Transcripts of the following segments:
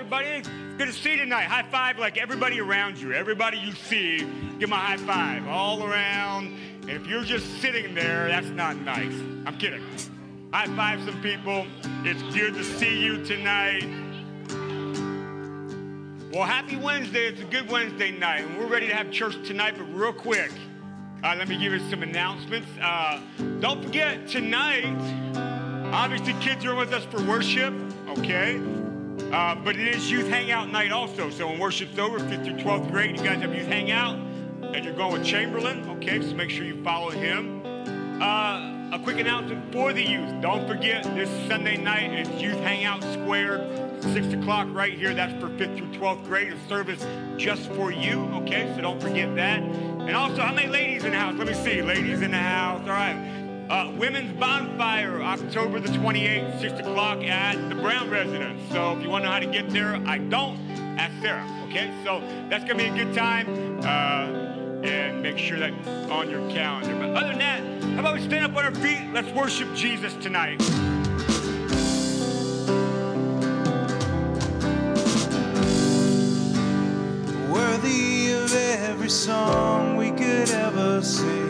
everybody. It's good to see you tonight. High five like everybody around you. Everybody you see, give my high five all around. And if you're just sitting there, that's not nice. I'm kidding. High five some people. It's good to see you tonight. Well, happy Wednesday. It's a good Wednesday night, and we're ready to have church tonight, but real quick, uh, let me give you some announcements. Uh, don't forget, tonight, obviously, kids are with us for worship, okay? Uh, but it is youth hangout night also. So when worship's over, 5th through 12th grade, you guys have youth hangout, and you're going with Chamberlain, okay? So make sure you follow him. Uh, a quick announcement for the youth. Don't forget, this Sunday night, it's Youth Hangout Squared. 6 o'clock right here. That's for 5th through 12th grade. A service just for you, okay? So don't forget that. And also, how many ladies in the house? Let me see. Ladies in the house. All right. Uh, Women's Bonfire, October the 28th, 6 o'clock at the Brown Residence. So if you want to know how to get there, I don't. Ask Sarah, okay? So that's going to be a good time. Uh, and make sure that's on your calendar. But other than that, how about we stand up on our feet? Let's worship Jesus tonight. worthy of every song we could ever sing.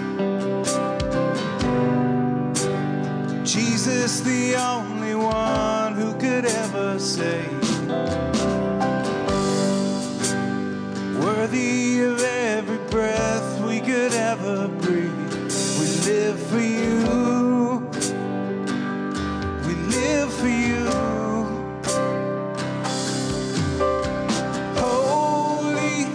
Jesus, the only one who could ever save. Worthy of every breath we could ever breathe. We live for you. We live for you. Holy,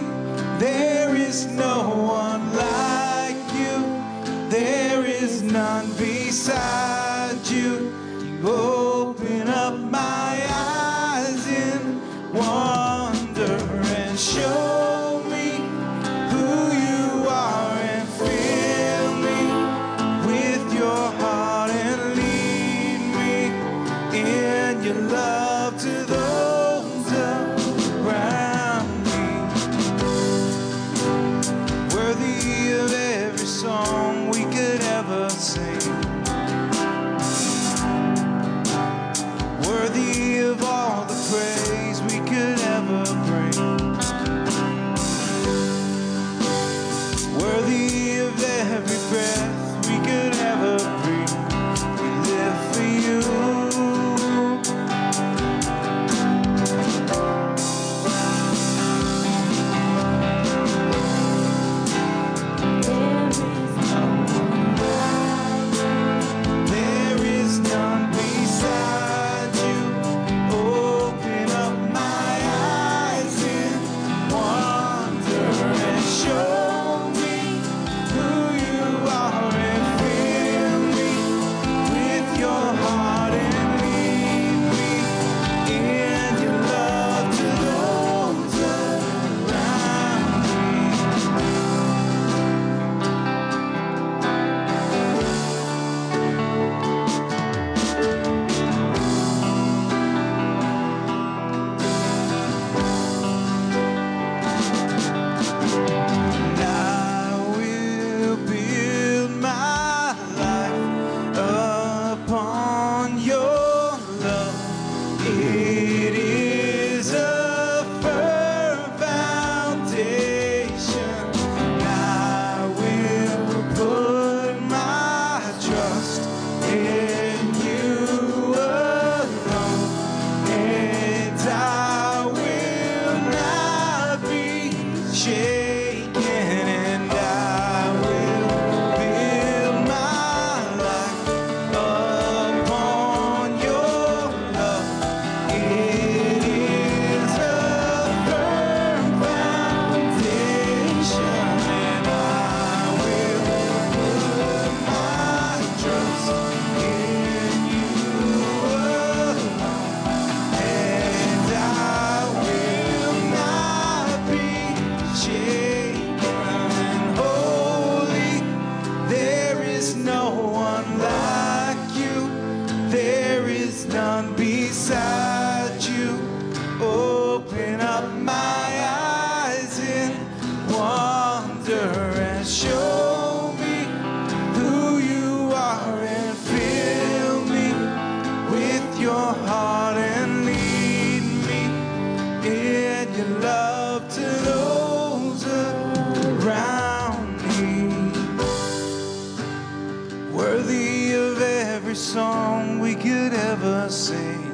ever seen.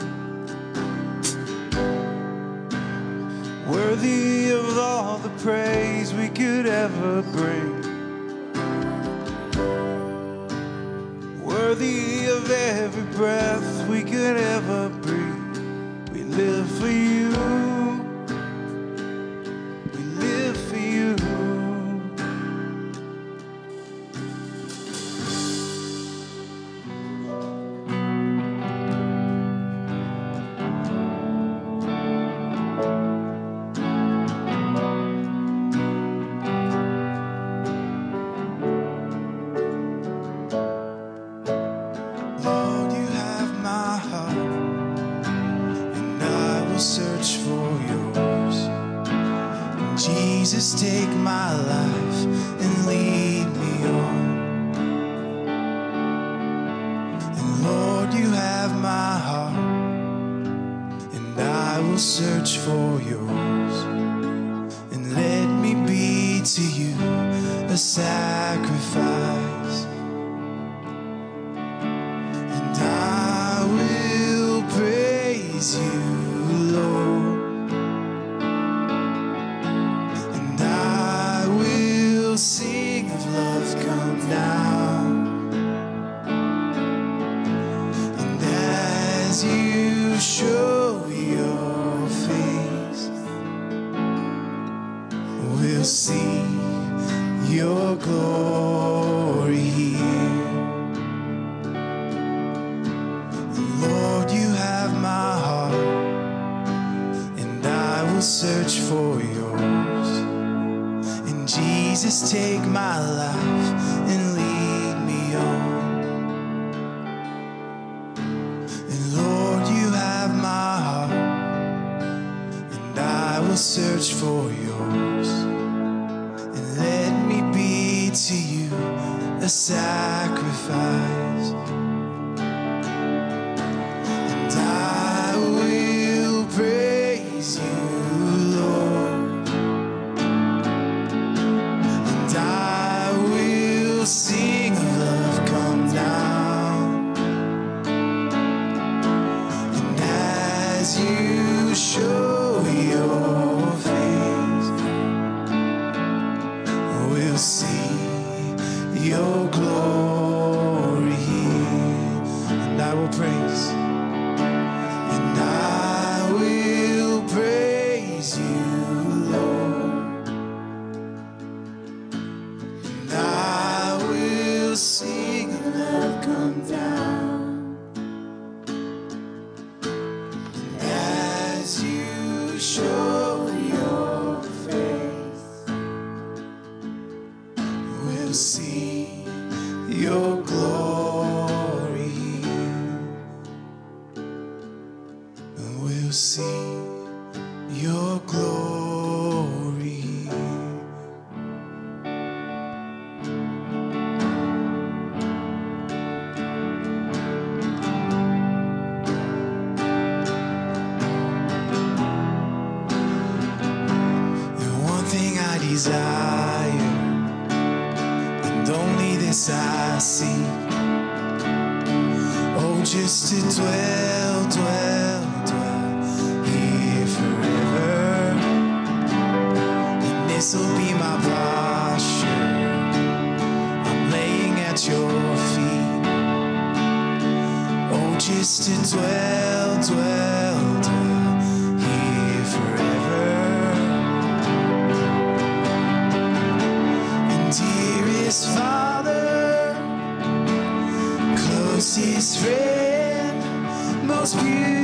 Worthy of all the praise we could ever bring. Worthy of every breath we could ever search for yours. And let me be to you a to dwell, dwell, dwell here forever. And dearest Father, closest friend, most beautiful.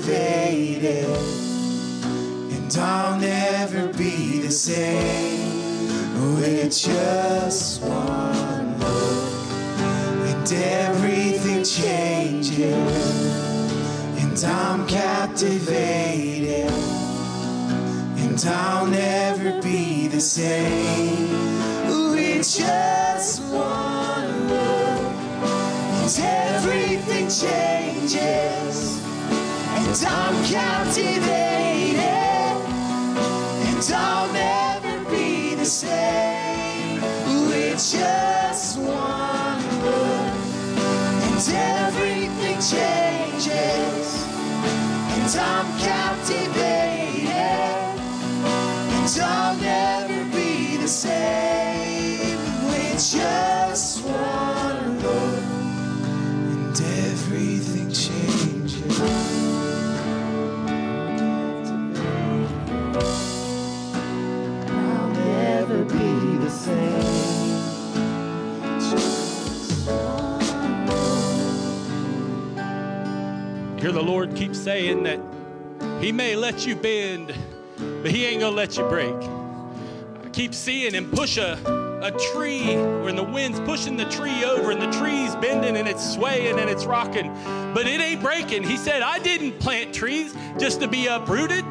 Captivated, and I'll never be the same. With just one look, and everything changes, and I'm captivated and I'll never be the same. With just one look, and everything changes, I'm captivated, and I'll never be the same. With just one look, and everything changes, and I'm captivated and I'll never be the same with just one Hear the Lord keep saying that He may let you bend, but He ain't gonna let you break. I keep seeing Him push a, a tree when the wind's pushing the tree over and the tree's bending and it's swaying and it's rocking, but it ain't breaking. He said, I didn't plant trees just to be uprooted.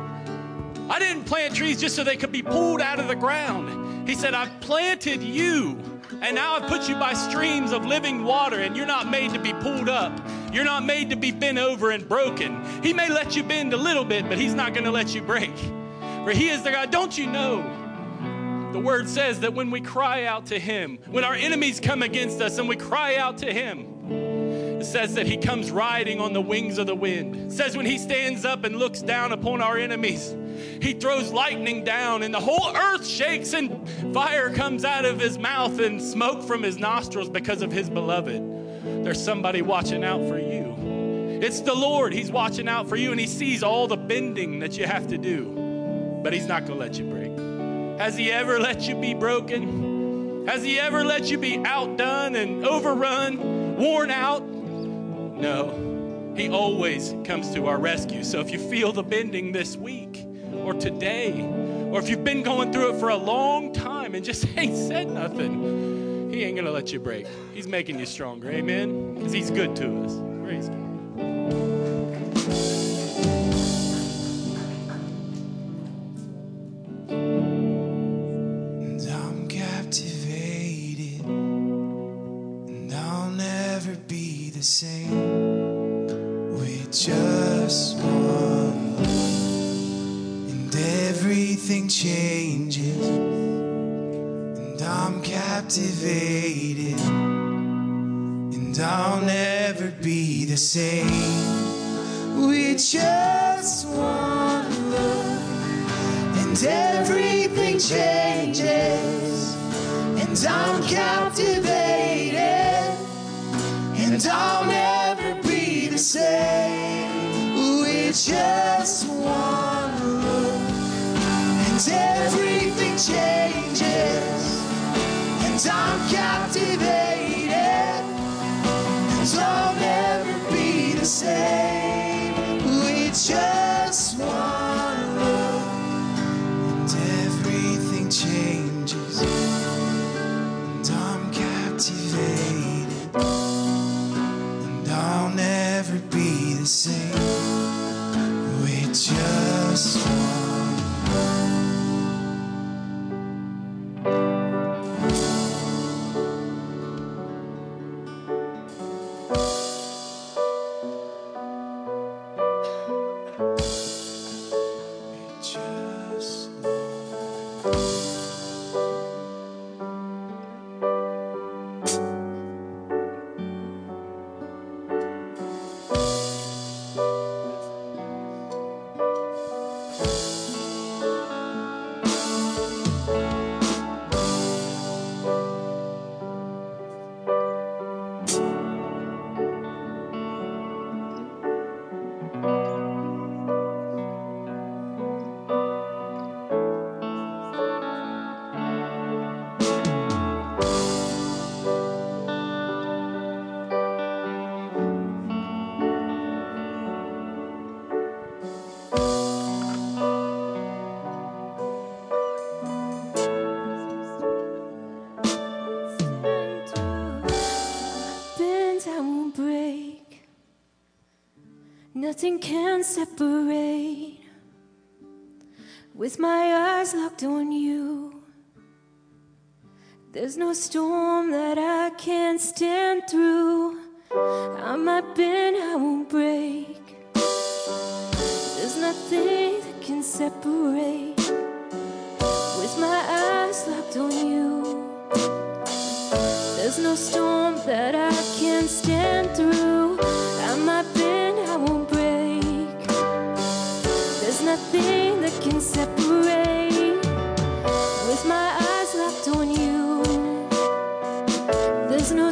I didn't plant trees just so they could be pulled out of the ground. He said, I've planted you, and now I've put you by streams of living water, and you're not made to be pulled up. You're not made to be bent over and broken. He may let you bend a little bit, but He's not going to let you break. For He is the God. Don't you know? The word says that when we cry out to Him, when our enemies come against us and we cry out to Him, says that he comes riding on the wings of the wind. It says when he stands up and looks down upon our enemies, he throws lightning down and the whole earth shakes and fire comes out of his mouth and smoke from his nostrils because of his beloved. There's somebody watching out for you. It's the Lord. He's watching out for you and he sees all the bending that you have to do. but He's not going to let you break. Has He ever let you be broken? Has He ever let you be outdone and overrun, worn out? No. He always comes to our rescue. So if you feel the bending this week or today, or if you've been going through it for a long time and just ain't said nothing, He ain't going to let you break. He's making you stronger. Amen? Because He's good to us. Praise God. Captivated, and I'll never be the same. We just one look and everything changes, and I'm captivated, and I'll never be the same. We just one look, and everything changes, never be the same with just one and everything changes And I'm captivated And I'll never be the same We're just one. Nothing can separate. With my eyes locked on you, there's no storm that I can't stand through. I might bend, I won't break. There's nothing that can separate. With my eyes locked on you. There's no storm that I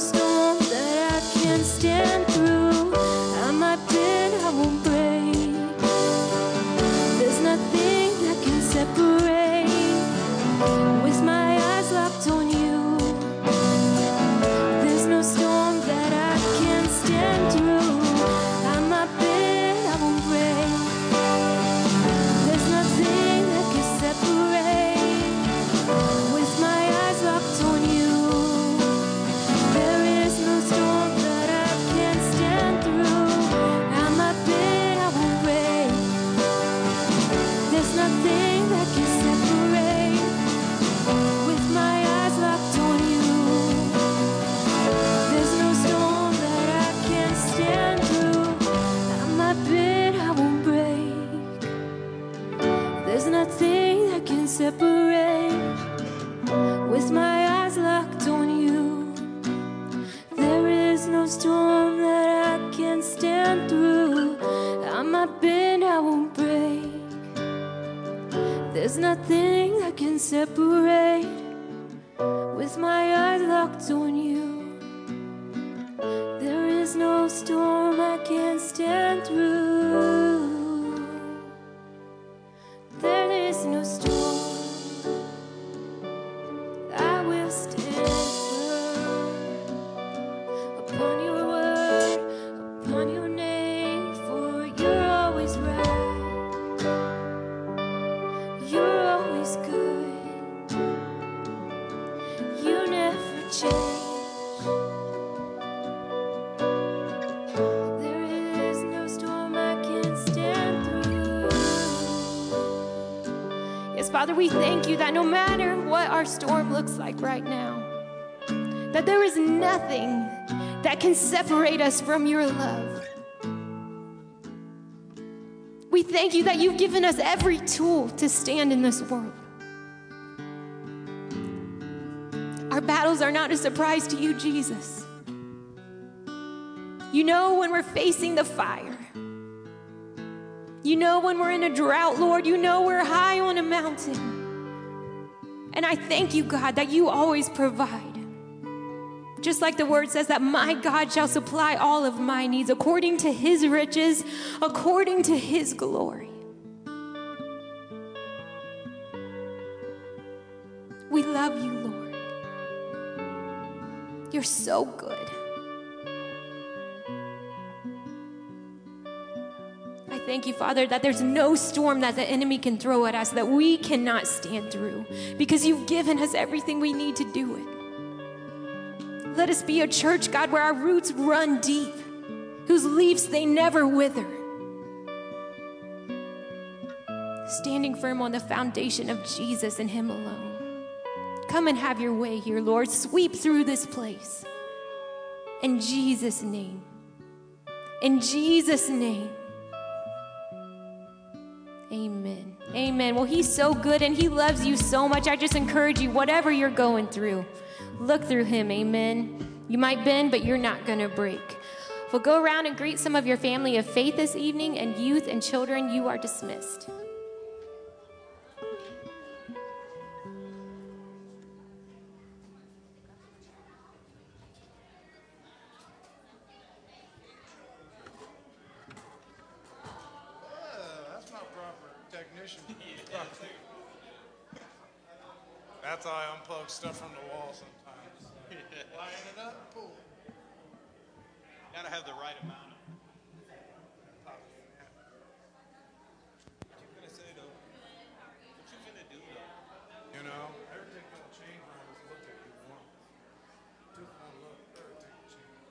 storm that I can't stand through. Our storm looks like right now, that there is nothing that can separate us from your love. We thank you that you've given us every tool to stand in this world. Our battles are not a surprise to you, Jesus. You know when we're facing the fire. You know when we're in a drought, Lord. You know we're high on a mountain. And I thank you, God, that you always provide. Just like the word says that my God shall supply all of my needs according to his riches, according to his glory. We love you, Lord. You're so good. Thank you, Father, that there's no storm that the enemy can throw at us that we cannot stand through because you've given us everything we need to do it. Let us be a church, God, where our roots run deep, whose leaves they never wither. Standing firm on the foundation of Jesus and Him alone. Come and have your way here, Lord. Sweep through this place. In Jesus' name. In Jesus' name. Amen. Amen. Well, He's so good and He loves you so much. I just encourage you, whatever you're going through, look through Him. Amen. You might bend, but you're not going to break. We'll go around and greet some of your family of faith this evening, and youth and children, you are dismissed. That's I unplug stuff from the wall sometimes. Line it up, pull. Gotta have the right amount of. What you gonna say though? What you gonna do though? You know, everything gonna change when I just look at you once. Just one look, everything will change.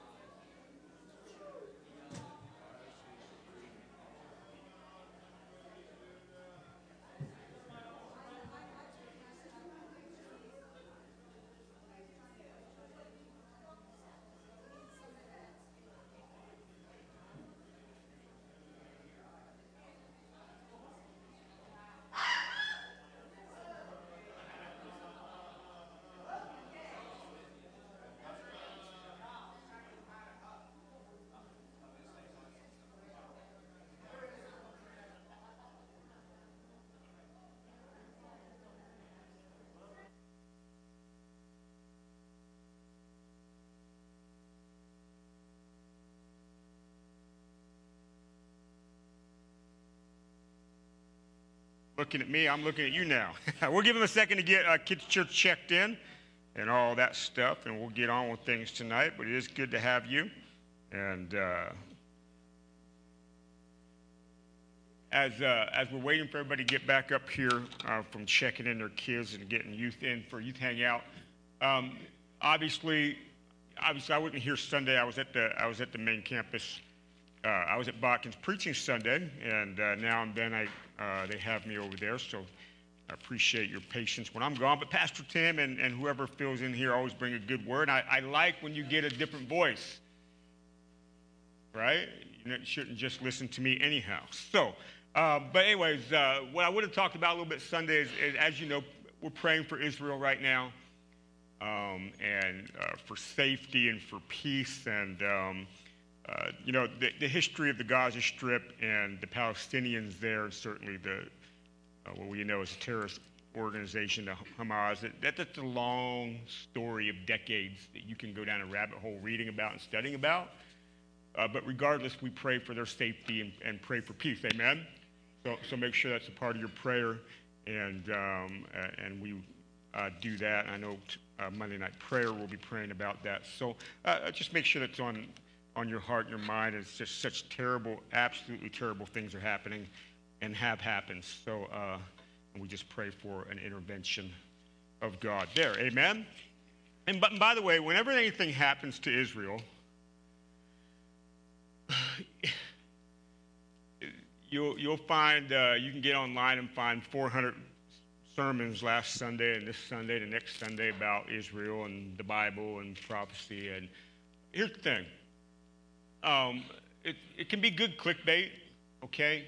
Looking at me, I'm looking at you now. we'll give them a second to get uh, Kids Church checked in and all that stuff, and we'll get on with things tonight. But it is good to have you. And uh, as, uh, as we're waiting for everybody to get back up here uh, from checking in their kids and getting youth in for youth hangout, um, obviously, obviously I wasn't here Sunday. I was at the I was at the main campus. Uh, I was at Botkin's preaching Sunday, and uh, now and then I uh, they have me over there. So I appreciate your patience when I'm gone. But Pastor Tim and, and whoever fills in here always bring a good word. I, I like when you get a different voice, right? You shouldn't just listen to me anyhow. So, uh, but anyways, uh, what I would have talked about a little bit Sunday is, is, as you know, we're praying for Israel right now, um, and uh, for safety and for peace, and um, uh, you know the, the, history of the Gaza Strip and the Palestinians there, certainly the uh, what we know as a terrorist organization, the Hamas. That, that's a long story of decades that you can go down a rabbit hole reading about and studying about. Uh, but regardless, we pray for their safety and, and, pray for peace. Amen. So, so make sure that's a part of your prayer, and um, and we uh, do that. I know t- uh, Monday night prayer we'll be praying about that. So just make sure that's on on your heart and your mind. It's just such terrible, absolutely terrible things are happening, and have happened. So uh, we just pray for an intervention of God there. Amen? And but, by the way, whenever anything happens to Israel, you'll, you'll find, uh, you can get online and find 400 sermons last Sunday and this Sunday, the next Sunday about Israel and the Bible and prophecy. And here's the thing um, it, it can be good clickbait, okay?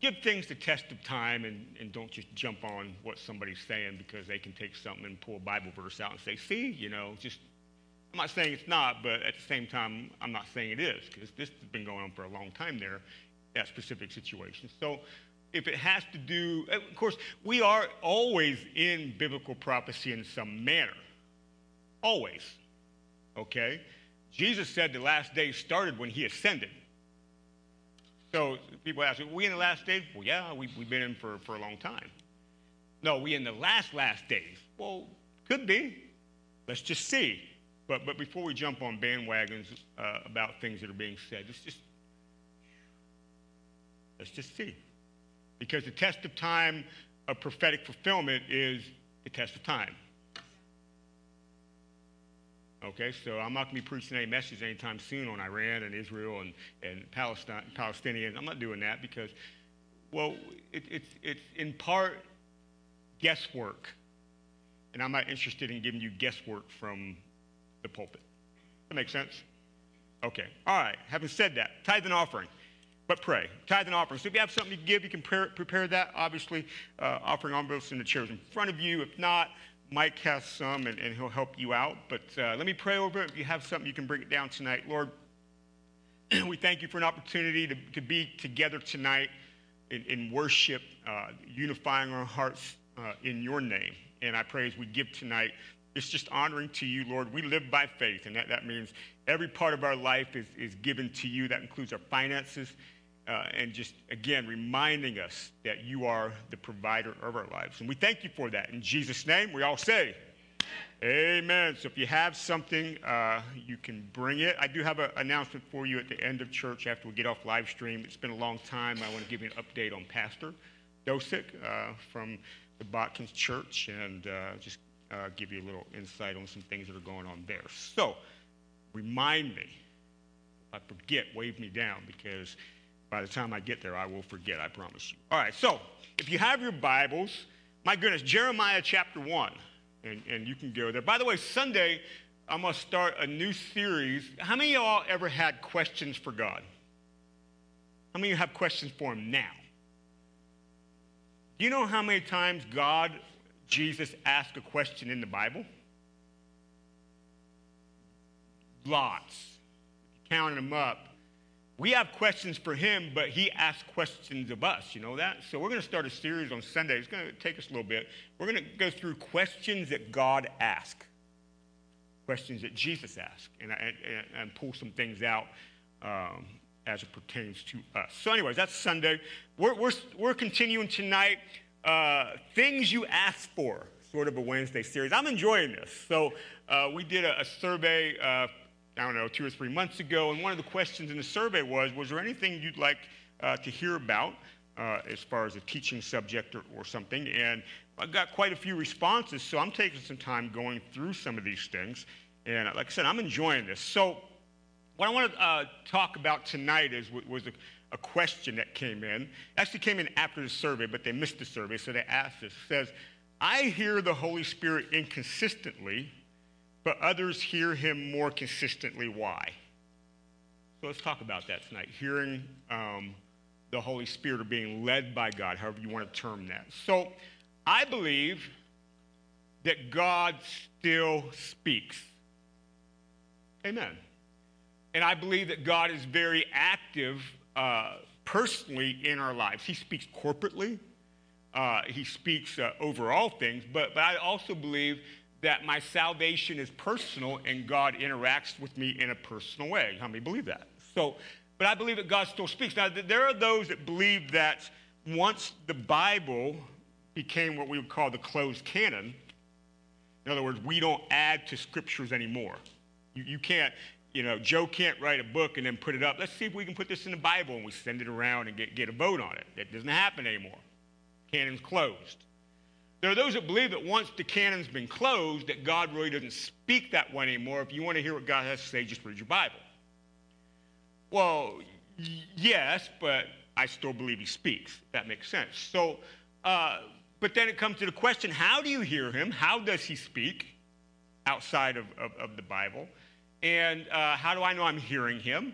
Give things the test of time and, and don't just jump on what somebody's saying because they can take something and pull a Bible verse out and say, see, you know, just I'm not saying it's not, but at the same time, I'm not saying it is because this has been going on for a long time there, that specific situation. So if it has to do, of course, we are always in biblical prophecy in some manner. Always. Okay? Jesus said the last days started when he ascended. So people ask, are we in the last days? Well, yeah, we, we've been in for, for a long time. No, we in the last, last days. Well, could be. Let's just see. But, but before we jump on bandwagons uh, about things that are being said, let's just, let's just see. Because the test of time of prophetic fulfillment is the test of time. Okay, so I'm not going to be preaching any message anytime soon on Iran and Israel and, and Palestine, Palestinians. I'm not doing that because, well, it, it's, it's in part guesswork. And I'm not interested in giving you guesswork from the pulpit. That makes sense? Okay. All right. Having said that, tithe and offering, but pray. Tithe and offering. So if you have something to give, you can prepare, prepare that. Obviously, uh, offering envelopes in the chairs in front of you. If not, Mike has some and, and he'll help you out. But uh, let me pray over it. If you have something, you can bring it down tonight. Lord, we thank you for an opportunity to, to be together tonight in, in worship, uh, unifying our hearts uh, in your name. And I pray as we give tonight, it's just honoring to you, Lord. We live by faith, and that, that means every part of our life is, is given to you. That includes our finances, uh, and just again reminding us that you are the provider of our lives. And we thank you for that. In Jesus' name, we all say, Amen. So if you have something, uh, you can bring it. I do have an announcement for you at the end of church after we get off live stream. It's been a long time. I want to give you an update on Pastor Dosick uh, from the Botkins Church and uh, just uh, give you a little insight on some things that are going on there. So remind me. If I forget, wave me down because by the time I get there, I will forget, I promise you. All right, so if you have your Bibles, my goodness, Jeremiah chapter 1, and, and you can go there. By the way, Sunday, I'm going to start a new series. How many of y'all ever had questions for God? How many of you have questions for Him now? Do you know how many times God, Jesus, asked a question in the Bible? Lots. Counted them up, we have questions for him, but he asks questions of us. You know that? So we're going to start a series on Sunday. It's going to take us a little bit. We're going to go through questions that God asks, questions that Jesus asked, and, and, and pull some things out um, as it pertains to us. So, anyways, that's Sunday. We're, we're, we're continuing tonight. Uh, things you ask for, sort of a Wednesday series. I'm enjoying this. So, uh, we did a, a survey. Uh, I don't know, two or three months ago, and one of the questions in the survey was, was there anything you'd like uh, to hear about uh, as far as a teaching subject or, or, something? And I got quite a few responses, so I'm taking some time going through some of these things. And like I said, I'm enjoying this. So what I want to uh, talk about tonight is was a, a, question that came in. Actually came in after the survey, but they missed the survey, so they asked this. It says, I hear the Holy Spirit inconsistently but others hear him more consistently. Why? So let's talk about that tonight. Hearing um, the Holy Spirit or being led by God, however you want to term that. So I believe that God still speaks. Amen. And I believe that God is very active uh, personally in our lives. He speaks corporately, uh, He speaks uh, over all things, but, but I also believe that my salvation is personal and God interacts with me in a personal way. How many believe that? So, but I believe that God still speaks. Now, there are those that believe that once the Bible became what we would call the closed canon, in other words, we don't add to scriptures anymore. You, you can't, you know, Joe can't write a book and then put it up. Let's see if we can put this in the Bible and we send it around and get, get a vote on it. That doesn't happen anymore. Canon's closed. There are those that believe that once the canon's been closed, that God really doesn't speak that way anymore. If you want to hear what God has to say, just read your Bible. Well, yes, but I still believe he speaks. That makes sense. So, uh, but then it comes to the question how do you hear him? How does he speak outside of, of, of the Bible? And uh, how do I know I'm hearing him?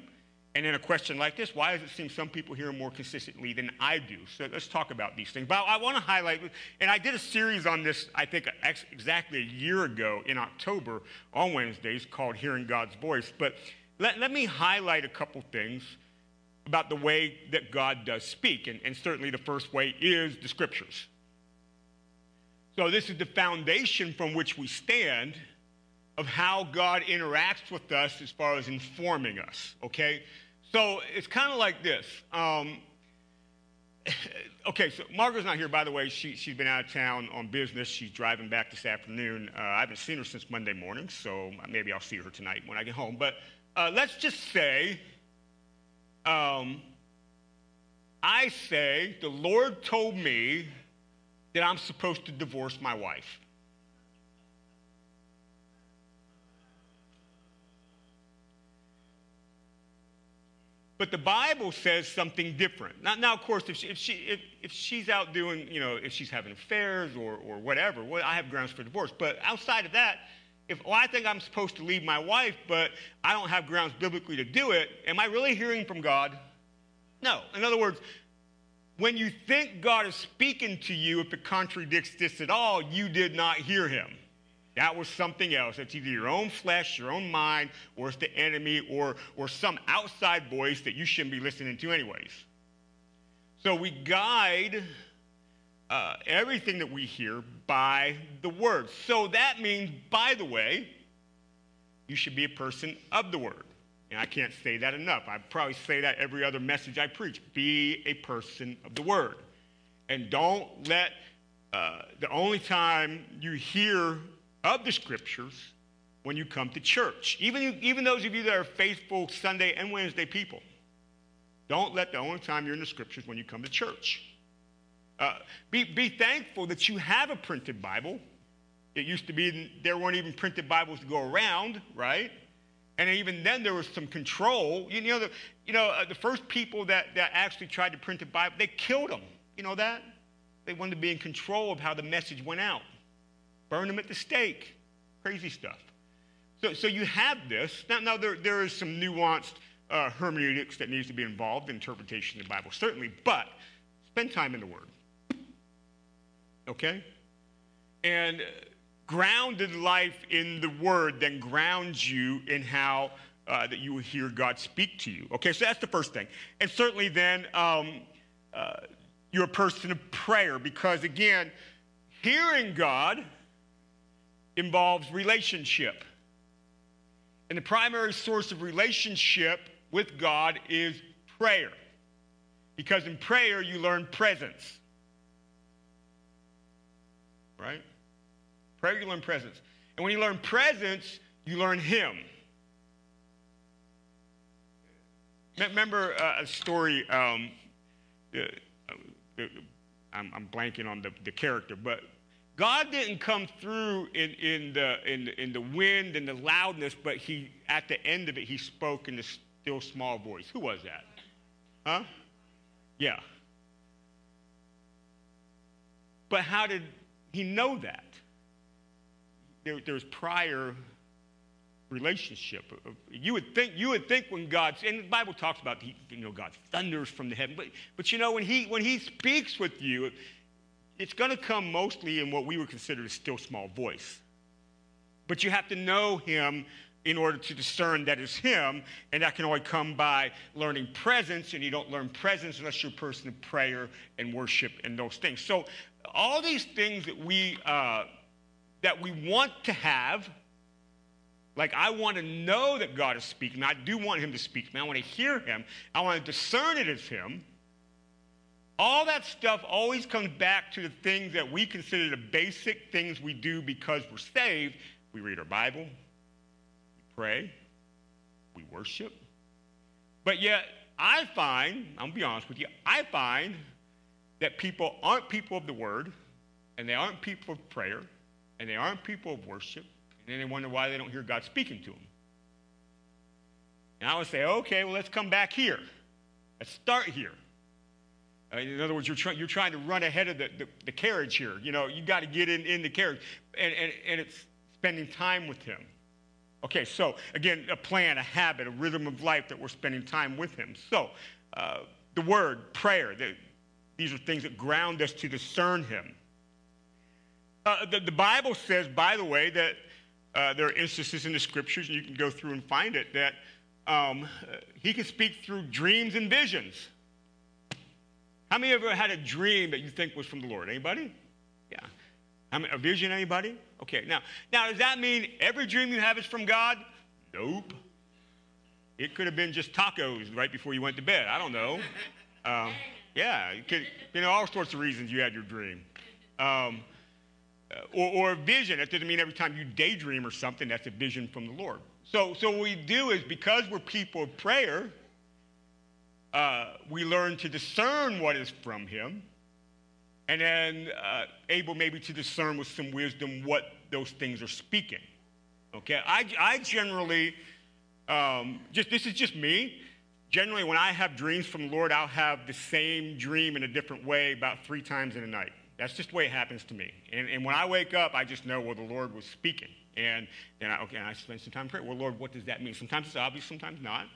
And then a question like this why does it seem some people hear more consistently than I do? So let's talk about these things. But I, want to highlight, and I did a series on this, I think, ex- exactly a year ago in October on Wednesdays called Hearing God's Voice. But let, let me highlight a couple things about the way that God does speak. And, and certainly the first way is the scriptures. So this is the foundation from which we stand of how God interacts with us as far as informing us, okay? So it's kind of like this. Um, okay, so Margaret's not here, by the way. She, she's been out of town on business. She's driving back this afternoon. Uh, I haven't seen her since Monday morning, so maybe I'll see her tonight when I get home. But uh, let's just say um, I say the Lord told me that I'm supposed to divorce my wife. But the Bible says something different. Now, now of course, if, she, if, she, if, if she's out doing, you know, if she's having affairs or, or whatever, well, I have grounds for divorce. But outside of that, if well, I think I'm supposed to leave my wife, but I don't have grounds biblically to do it, am I really hearing from God? No. In other words, when you think God is speaking to you, if it contradicts this at all, you did not hear him. That was something else. It's either your own flesh, your own mind, or it's the enemy, or, or some outside voice that you shouldn't be listening to, anyways. So we guide uh, everything that we hear by the word. So that means, by the way, you should be a person of the word. And I can't say that enough. I probably say that every other message I preach. Be a person of the word. And don't let uh, the only time you hear of the scriptures when you come to church, even, even those of you that are faithful Sunday and Wednesday people, don't let the only time you're in the scriptures when you come to church. Uh, be, be thankful that you have a printed Bible. It used to be there weren't even printed Bibles to go around, right? And even then, there was some control. You know, the, you know, uh, the first people that, that actually tried to print the Bible, they killed them. You know that? They wanted to be in control of how the message went out. Burn them at the stake. Crazy stuff. So, so you have this. Now, now there, there is some nuanced uh, hermeneutics that needs to be involved in interpretation of the Bible, certainly, but spend time in the Word. Okay? And grounded life in the Word then grounds you in how uh, that you will hear God speak to you. Okay, so that's the first thing. And certainly then um, uh, you're a person of prayer because, again, hearing God involves relationship. And the primary source of relationship with God is prayer. Because in prayer, you learn presence. Right? Prayer, you learn presence. And when you learn presence, you learn Him. Remember uh, a story, um, the, I'm, I'm, blanking on the, the character, but God didn't come through in, in, the, in, the, in the wind and the loudness, but he, at the end of it, he spoke in a still small voice. Who was that? Huh? Yeah. But how did he know that? There, there's prior relationship. You would think you would think when God and the Bible talks about you know God thunders from the heaven, but but you know when he when he speaks with you, it's going to come mostly in what we would consider a still small voice. But you have to know him in order to discern that it's him, and that can only come by learning presence, and you don't learn presence unless you're a person of prayer and worship and those things. So all these things that we uh, that we want to have like, I want to know that God is speaking. I do want Him to speak to me. I want to hear Him. I want to discern it as Him. All that stuff always comes back to the things that we consider the basic things we do because we're saved. We read our Bible, we pray, we worship. But yet, I find, I'm gonna be honest with you, I find that people aren't people of the word, and they aren't people of prayer, and they aren't people of worship, and then they wonder why they don't hear God speaking to them. And I would say, okay, well, let's come back here. Let's start here. Uh, in other words, you're, try, you're trying to run ahead of the, the, the carriage here. You know, you got to get in, in the carriage. And, and, and it's spending time with Him. Okay, so again, a plan, a habit, a rhythm of life that we're spending time with Him. So, uh, the word, prayer, the, these are things that ground us to discern Him. Uh, the, the, Bible says, by the way, that uh, there are instances in the scriptures, and you can go through and find it, that um, He can speak through dreams and visions. How many of you ever had a dream that you think was from the Lord? Anybody? Yeah. How many, a vision, anybody? Okay, now, now does that mean every dream you have is from God? Nope. It could have been just tacos right before you went to bed. I don't know. Um, yeah, you, could, you know, all sorts of reasons you had your dream. Um, or, or a vision. That doesn't mean every time you daydream or something, that's a vision from the Lord. So, so what we do is because we're people of prayer, uh, we learn to discern what is from Him, and then uh, able maybe to discern with some wisdom what those things are speaking. Okay, I, I generally, um, just this is just me. Generally, when I have dreams from the Lord, I'll have the same dream in a different way about three times in a night. That's just the way it happens to me. And, and when I wake up, I just know, well, the Lord was speaking. And then I, okay, and I spend some time praying. Well, Lord, what does that mean? Sometimes it's obvious, sometimes not.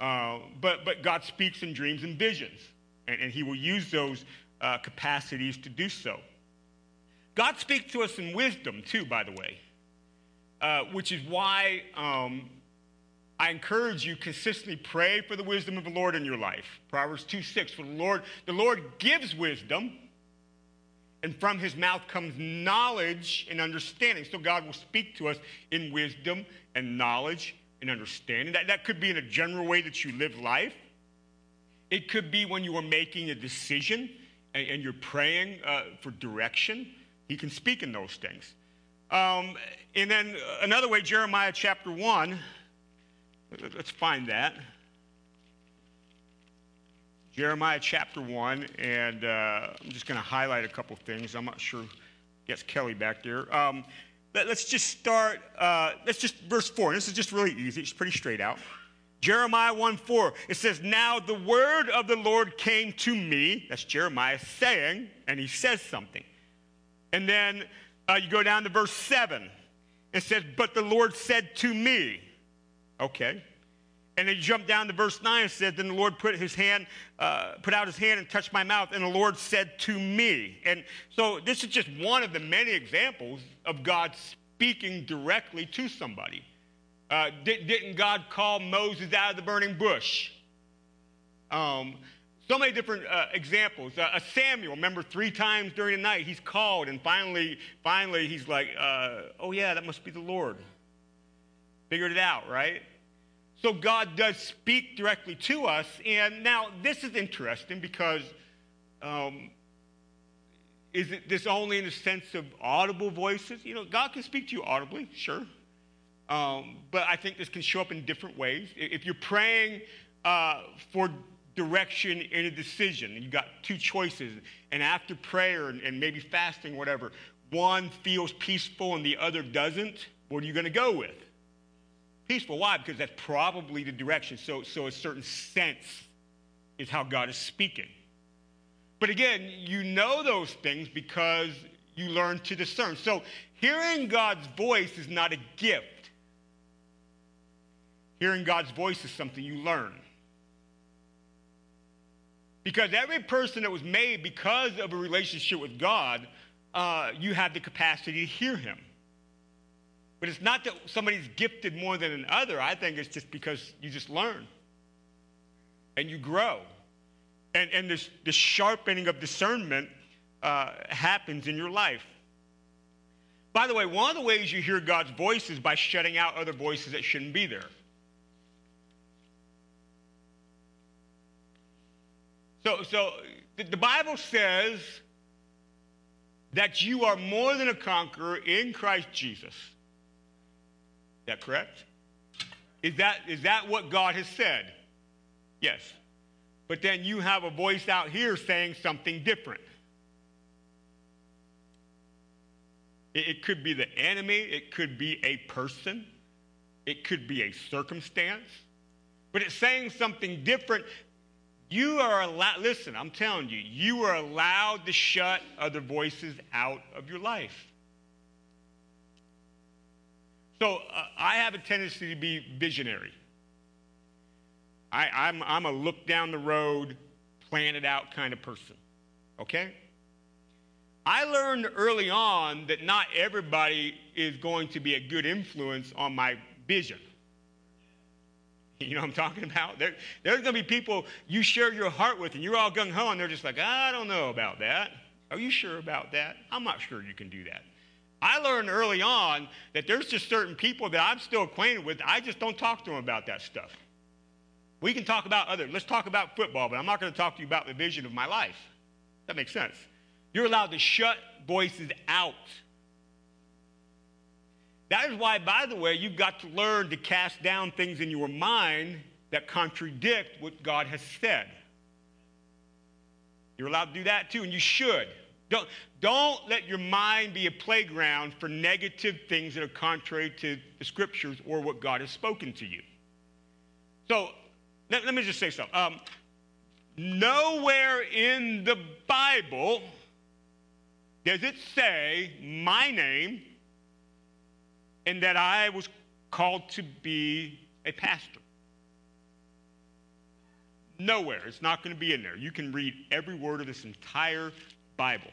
Uh, but, but God speaks in dreams and visions, and, and He will use those uh, capacities to do so. God speaks to us in wisdom, too, by the way, uh, which is why um, I encourage you consistently pray for the wisdom of the Lord in your life. Proverbs 2 6, for the Lord, the Lord gives wisdom, and from his mouth comes knowledge and understanding. So God will speak to us in wisdom and knowledge and understanding. That, that could be in a general way that you live life. It could be when you are making a decision and, and you're praying uh, for direction. He can speak in those things. Um, and then another way, Jeremiah chapter 1. Let's find that. Jeremiah chapter 1, and uh, I'm just going to highlight a couple things. I'm not sure. Yes, Kelly back there. Um, let, us just start, uh, let's just, verse 4. This is just really easy. It's pretty straight out. Jeremiah 1 4, it says, Now the word of the Lord came to me. That's Jeremiah saying, and he says something. And then uh, you go down to verse 7. It says, But the Lord said to me. Okay. And then you jump down to verse 9 and said, Then the Lord put his hand, uh, put out his hand and touched my mouth, and the Lord said to me. And so this is just one of the many examples of God speaking directly to somebody. Uh, did, not God call Moses out of the burning bush? Um, so many different uh, examples. Uh, Samuel, remember, three times during the night he's called, and finally, finally he's like, uh, "Oh yeah, that must be the Lord." Figured it out, right? So God does speak directly to us. And now this is interesting because um, is it this only in the sense of audible voices? You know, God can speak to you audibly, sure. Um, but I think this can show up in different ways. If you're praying uh, for direction in a decision, and you got two choices, and after prayer and, and maybe fasting, whatever, one feels peaceful and the other doesn't, what are you going to go with? Peaceful. Why? Because that's probably the direction. So, so a certain sense is how God is speaking. But again, you know those things because you learn to discern. So hearing God's voice is not a gift. Hearing God's voice is something you learn. Because every person that was made because of a relationship with God, uh, you have the capacity to hear him. But it's not that somebody's gifted more than another. I think it's just because you just learn and you grow. And, and this, this sharpening of discernment uh, happens in your life. By the way, one of the ways you hear God's voice is by shutting out other voices that shouldn't be there. So, so the Bible says that you are more than a conqueror in Christ Jesus that correct? Is that, is that what God has said? Yes. But then you have a voice out here saying something different. It, it could be the enemy, it could be a person, it could be a circumstance, but it's saying something different. You are allowed, listen, I'm telling you, you are allowed to shut other voices out of your life. So uh, I have a tendency to be visionary. I, I'm, I'm a look down the road, plan it out kind of person. Okay? I learned early on that not everybody is going to be a good influence on my vision. You know what I'm talking about? There, there's going to be people you share your heart with, and you're all gung ho, and they're just like, I don't know about that. Are you sure about that? I'm not sure you can do that. I learned early on that there's just certain people that I'm still acquainted with. I just don't talk to them about that stuff. We can talk about other. Let's talk about football, but I'm not going to talk to you about the vision of my life. That makes sense. You're allowed to shut voices out. That is why, by the way, you've got to learn to cast down things in your mind that contradict what God has said. You're allowed to do that too, and you should. Don't, don't let your mind be a playground for negative things that are contrary to the scriptures or what God has spoken to you. So, let, let me just say something. Um, nowhere in the Bible does it say my name and that I was called to be a pastor. Nowhere. It's not going to be in there. You can read every word of this entire Bible.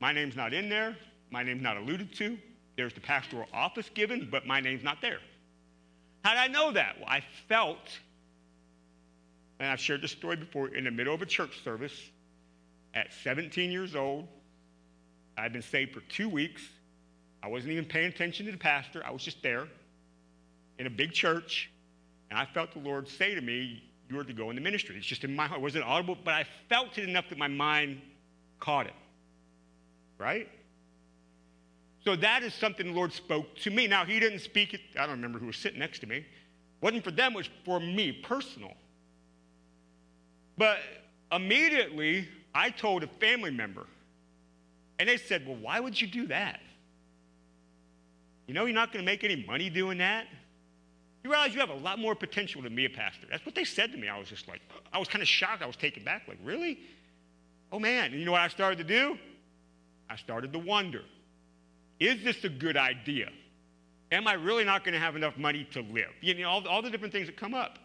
My name's not in there. My name's not alluded to. There's the pastoral office given, but my name's not there. How did I know that? Well, I felt, and I've shared this story before, in the middle of a church service at 17 years old. I'd been saved for two weeks. I wasn't even paying attention to the pastor. I was just there in a big church, and I felt the Lord say to me, You are to go in the ministry. It's just in my heart. It wasn't audible, but I felt it enough that my mind caught it. Right? So that is something the Lord spoke to me. Now, He didn't speak it, I don't remember who was sitting next to me. It wasn't for them, it was for me, personal. But immediately, I told a family member, and they said, Well, why would you do that? You know, you're not going to make any money doing that. You realize you have a lot more potential than me, a pastor. That's what they said to me. I was just like, I was kind of shocked. I was taken back. Like, really? Oh, man. And you know what I started to do? I started to wonder is this a good idea? Am I really not going to have enough money to live? You know, all, all the different things that come up.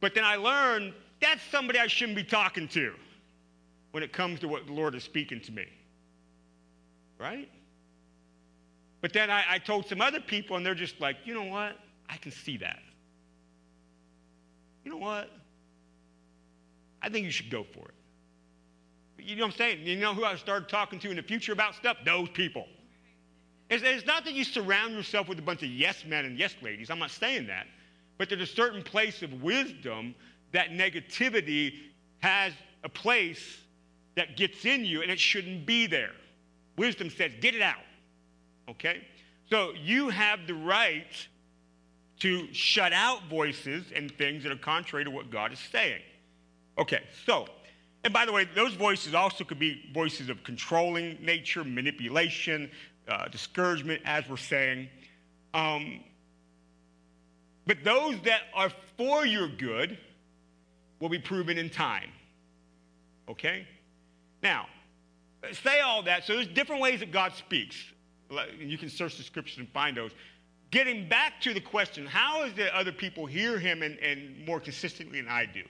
But then I learned that's somebody I shouldn't be talking to when it comes to what the Lord is speaking to me. Right? But then I, I, told some other people, and they're just like, you know what? I can see that. You know what? I think you should go for it. You know what I'm saying? You know who I started talking to in the future about stuff? Those people. It's, it's not that you surround yourself with a bunch of yes men and yes ladies. I'm not saying that. But there's a certain place of wisdom that negativity has a place that gets in you, and it shouldn't be there. Wisdom says, get it out. Okay? So you have the right to shut out voices and things that are contrary to what God is saying. Okay, so, and by the way, those voices also could be voices of controlling nature, manipulation, uh, discouragement, as we're saying. Um, but those that are for your good will be proven in time. Okay? Now, say all that. So there's different ways that God speaks. You can search the scriptures and find those. Getting back to the question, how is it other people hear him and, and more consistently than I do?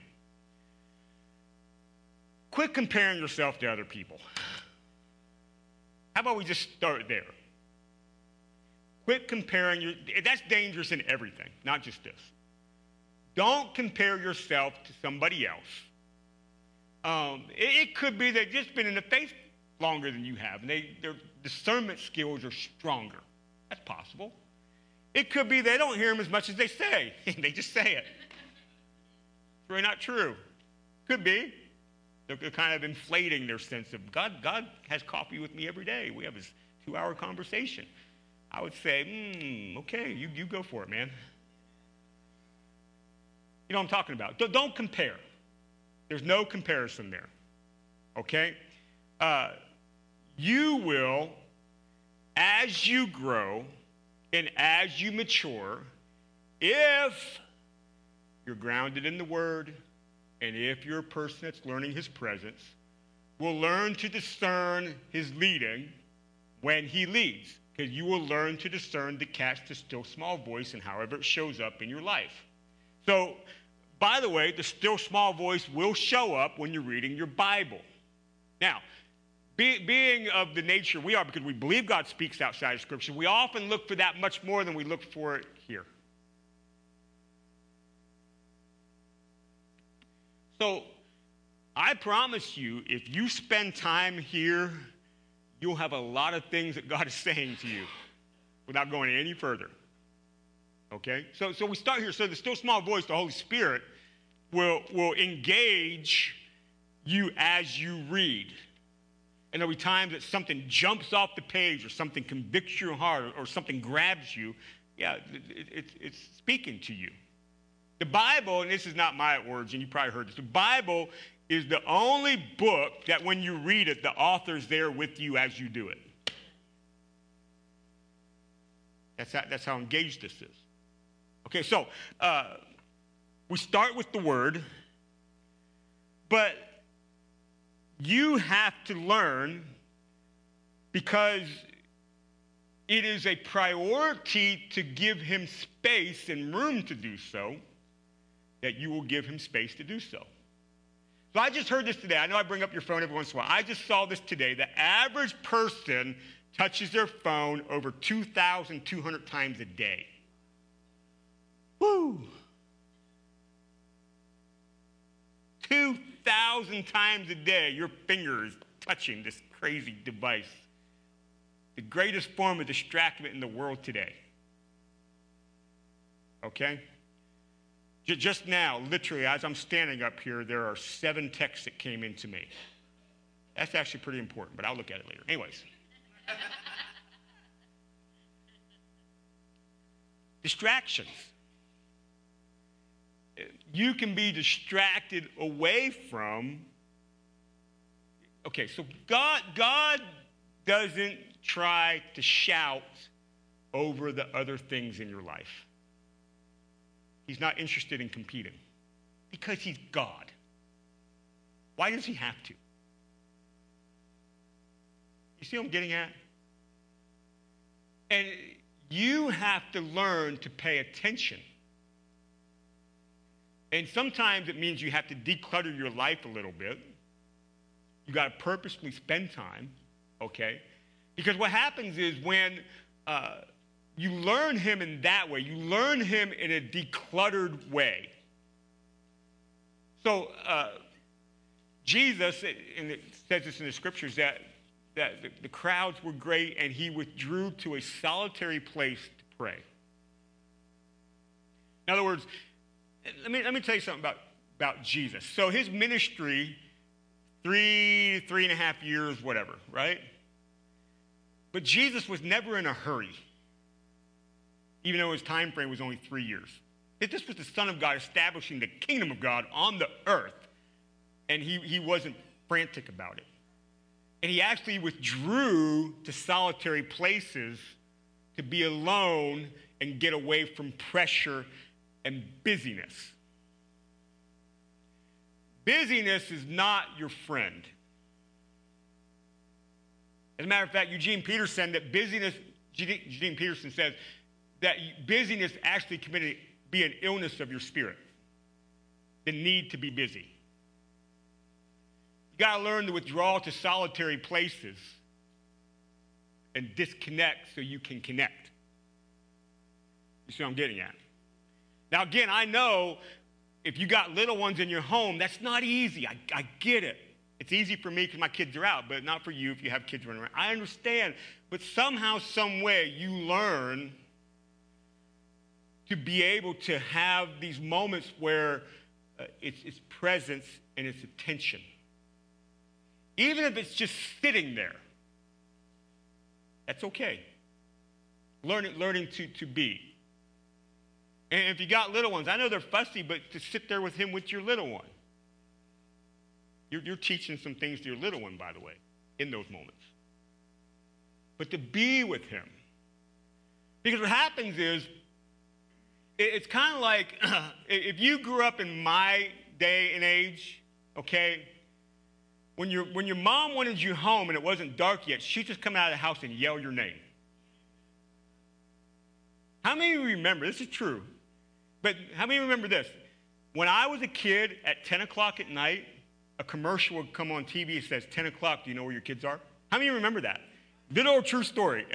Quit comparing yourself to other people. How about we just start there? Quit comparing your that's dangerous in everything, not just this. Don't compare yourself to somebody else. Um, it, it, could be they've just been in the faith longer than you have, and they, their discernment skills are stronger. That's possible. It could be they don't hear him as much as they say. they just say it. It's really not true. Could be. They're kind of inflating their sense of God. God has coffee with me every day. We have this two-hour conversation. I would say, hmm, okay, you, you go for it, man. You know what I'm talking about. Don't, don't compare. There's no comparison there. Okay? Uh, you will, as you grow and as you mature, if you're grounded in the Word, and if you're a person that's learning His presence, will learn to discern His leading when He leads, because you will learn to discern the catch the still small voice and however it shows up in your life. So, by the way, the still small voice will show up when you're reading your Bible. Now, be, being of the nature we are, because we believe God speaks outside of Scripture, we often look for that much more than we look for it here. So, I promise you, if you spend time here, you'll have a lot of things that God is saying to you without going any further. Okay? So, so we start here. So the still small voice, the Holy Spirit, will, will engage you as you read. And there'll be times that something jumps off the page or something convicts your heart or, or something grabs you. Yeah, it, it, it's speaking to you. The Bible, and this is not my words, and you probably heard this, the Bible is the only book that when you read it, the author's there with you as you do it. That's how, that's how engaged this is. Okay, so uh, we start with the word, but you have to learn because it is a priority to give him space and room to do so, that you will give him space to do so. So I just heard this today. I know I bring up your phone every once in a while. I just saw this today. The average person touches their phone over 2,200 times a day. Woo! 2,000 times a day, your finger is touching this crazy device. The greatest form of distraction in the world today. Okay? Just now, literally, as I'm standing up here, there are seven texts that came into me. That's actually pretty important, but I'll look at it later. Anyways. Distractions. You can be distracted away from. Okay, so God, God doesn't try to shout over the other things in your life. He's not interested in competing because he's God. Why does he have to? You see what I'm getting at? And you have to learn to pay attention. And sometimes it means you have to declutter your life a little bit. You got to purposely spend time, okay? Because what happens is when uh, you learn Him in that way, you learn Him in a decluttered way. So, uh, Jesus, it says this in the scriptures, that, that the, the crowds were great and He withdrew to a solitary place to pray. In other words, let me, let me tell you something about, about Jesus. So, his ministry, three, three and a half years, whatever, right? But Jesus was never in a hurry, even though his time frame was only three years. That this was the Son of God establishing the kingdom of God on the earth, and he, he wasn't frantic about it. And he actually withdrew to solitary places to be alone and get away from pressure and busyness. Busyness is not your friend. As a matter of fact, Eugene Peterson, that busyness, Eugene Peterson says that busyness actually can be an illness of your spirit, the need to be busy. You got to learn to withdraw to solitary places and disconnect so you can connect. You see what I'm getting at? Now, again, I know if you got little ones in your home, that's not easy. I, I get it. It's easy for me because my kids are out, but not for you if you have kids running around. I understand. But somehow, some way, you learn to be able to have these moments where uh, it's, it's presence and it's attention. Even if it's just sitting there, that's okay. learning, learning to, to be. And if you got little ones, I know they're fussy, but to sit there with him with your little one. You're, you're teaching some things to your little one, by the way, in those moments. But to be with him. Because what happens is, it's kind of like if you grew up in my day and age, okay, when, your when your mom wanted you home and it wasn't dark yet, she'd just come out of the house and yell your name. How many of you remember? This is true. But how many remember this? When I was a kid at 10 o'clock at night, a commercial would come on TV that says, 10 o'clock, do you know where your kids are? How many you remember that? Little true story.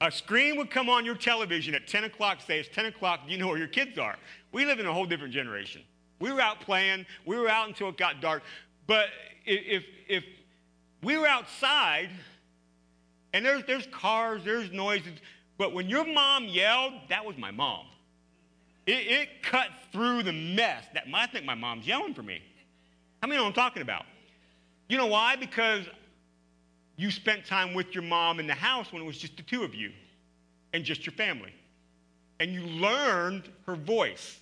A, screen would come on your television at 10 o'clock, say, it's 10 o'clock, you know where your kids are? We live in a whole different generation. We were out playing, we were out until it got dark. But if, if, we were outside, and there's, there's cars, there's noises, but when your mom yelled, that was my mom. It, it cut through the mess. That I think my mom's yelling for me. How many know what I'm talking about? You know why? Because you spent time with your mom in the house when it was just the two of you and just your family. And you learned her voice.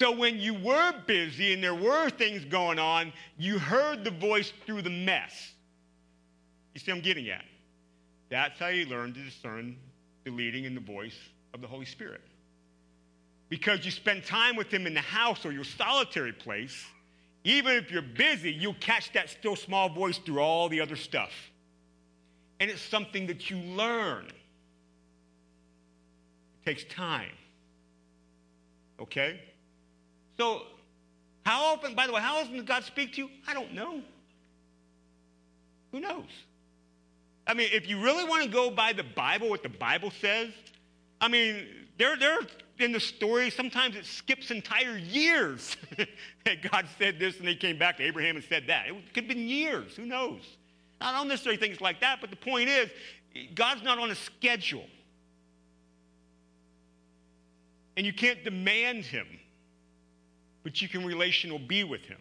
So when you were busy and there were things going on, you heard the voice through the mess. You see what I'm getting at? That's how you learn to discern the leading and the voice of the Holy Spirit. Because you spend time with Him in the house or your solitary place, even if you're busy, you'll catch that still small voice through all the other stuff. And it's something that you learn. It takes time. Okay? So, how often, by the way, how often does God speak to you? I don't know. Who knows? I mean, if you really want to go by the Bible, what the Bible says, I mean, there are in the story, sometimes it skips entire years that God said this and they came back to Abraham and said that. It could have been years. Who knows? I don't necessarily think it's like that, but the point is, God's not on a schedule. And you can't demand him, but you can relational be with him.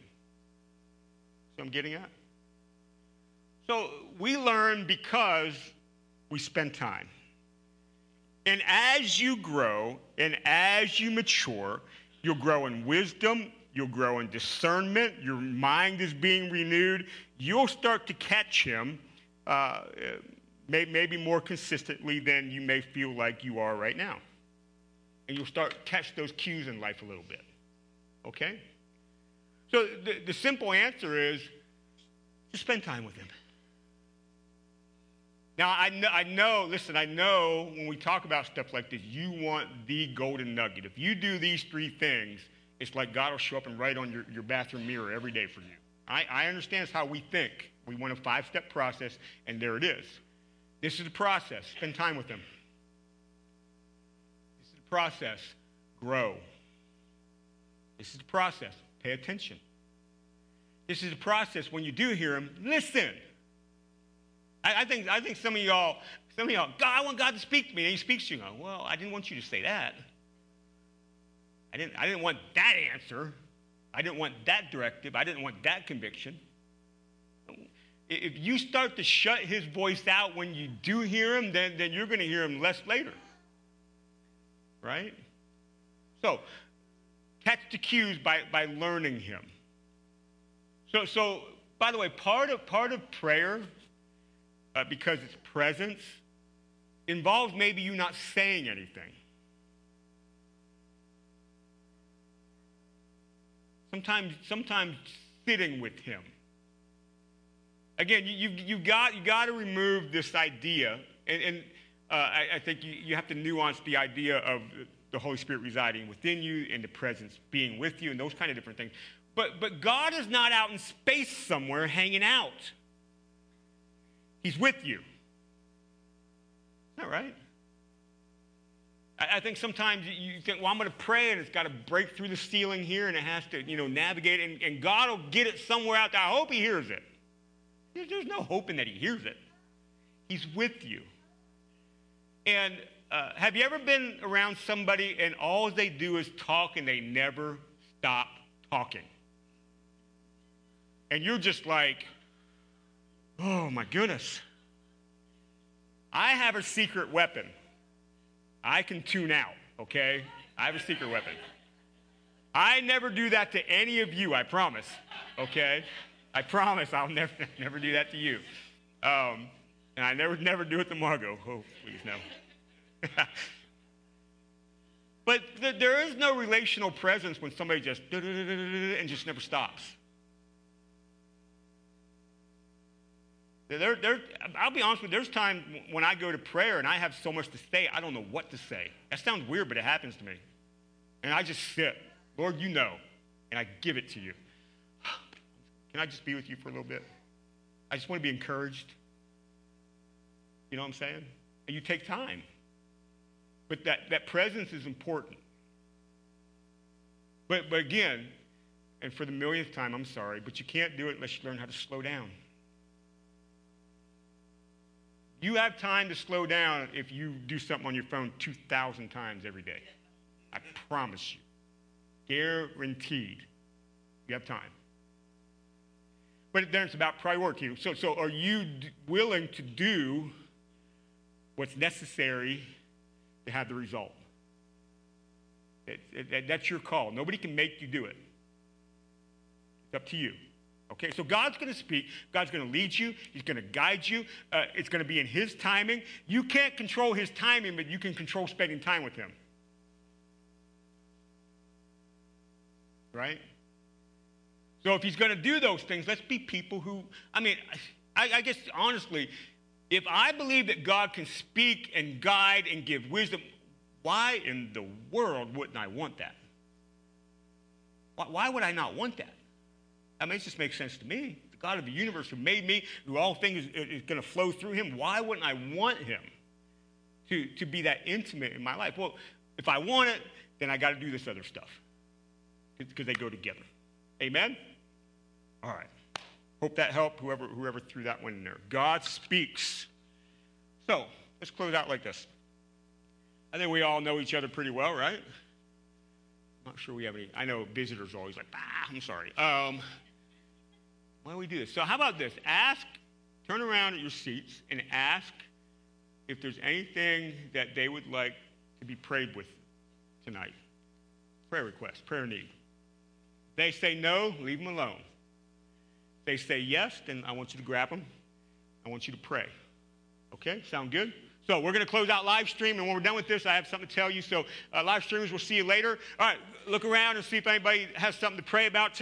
So I'm getting at? So we learn because we spend time. And as you grow and as you mature, you'll grow in wisdom, you'll grow in discernment, your mind is being renewed. You'll start to catch him uh, maybe more consistently than you may feel like you are right now. And you'll start to catch those cues in life a little bit. Okay? So the, the simple answer is just spend time with him. Now, I know, I know, listen, I know when we talk about stuff like this, you want the golden nugget. If you do these three things, it's like God will show up and write on your, your bathroom mirror every day for you. I, I understand how we think. We want a five step process, and there it is. This is the process. Spend time with Him. This is the process. Grow. This is the process. Pay attention. This is the process. When you do hear Him, listen. I, I, think, I think some of y'all, some of y'all, God, I want God to speak to me. And he speaks to you. Go, well, I didn't want you to say that. I didn't, I didn't want that answer. I didn't want that directive. I didn't want that conviction. If you start to shut his voice out when you do hear him, then, then you're going to hear him less later. Right? So, catch the cues by, by learning him. So, so, by the way, part of, part of prayer uh, because its presence involves maybe you not saying anything. Sometimes, sometimes sitting with him. Again, you, you, you got, you got to remove this idea, and, and uh, I, I think you, you have to nuance the idea of the Holy Spirit residing within you and the presence being with you and those kind of different things. But, but God is not out in space somewhere hanging out. He's with you. That right? I, I think sometimes you think, well, I'm going to pray and it's got to break through the ceiling here and it has to, you know, navigate and, and God will get it somewhere out there. I hope He hears it. There's, there's no hoping that He hears it. He's with you. And uh, have you ever been around somebody and all they do is talk and they never stop talking? And you're just like, Oh my goodness. I have a secret weapon. I can tune out, okay? I have a secret weapon. I never do that to any of you, I promise, okay? I promise I'll never, never do that to you. Um, and I never, never do it to Margot. Oh, please, no. but th- there is no relational presence when somebody just and just never stops. I'll be honest with you, there's time when I go to prayer and I have so much to say, I don't know what to say. That sounds weird, but it happens to me. And I just sit. Lord, you know. And I give it to you. Can I just be with you for a little bit? I just want to be encouraged. You know what I'm saying? And you take time. But that, that presence is important. But, but again, and for the millionth time, I'm sorry, but you can't do it unless you learn how to slow down. You have time to slow down if you do something on your phone 2,000 times every day. I promise you. Guaranteed. You have time. But then it's about priority. So, so are you d- willing to do what's necessary to have the result? It, it, that- that's your call. Nobody can make you do it. It's up to you. Okay, so God's going to speak. God's going to lead you. He's going to guide you. Uh, it's going to be in His timing. You can't control His timing, but you can control spending time with Him. Right? So if He's going to do those things, let's be people who, I mean, I, I guess honestly, if I believe that God can speak and guide and give wisdom, why in the world wouldn't I want that? Why, why would I not want that? I mean, it just makes sense to me. The God of the universe who made me, who all things is, going to flow through him, why wouldn't I want him to, to be that intimate in my life? Well, if I want it, then I got to do this other stuff because they go together. Amen? All right. Hope that helped whoever, whoever threw that one in there. God speaks. So let's close out like this. I think we all know each other pretty well, right? I'm not sure we have any. I know visitors are always like, ah, I'm sorry. Um, why don't we do this? So, how about this? Ask, turn around at your seats and ask if there's anything that they would like to be prayed with tonight. Prayer request, prayer need. They say no, leave them alone. They say yes, then I want you to grab them. I want you to pray. Okay, sound good? So we're going to close out live stream, and when we're done with this, I have something to tell you. So uh, live streamers, we'll see you later. All right, look around and see if anybody has something to pray about tonight.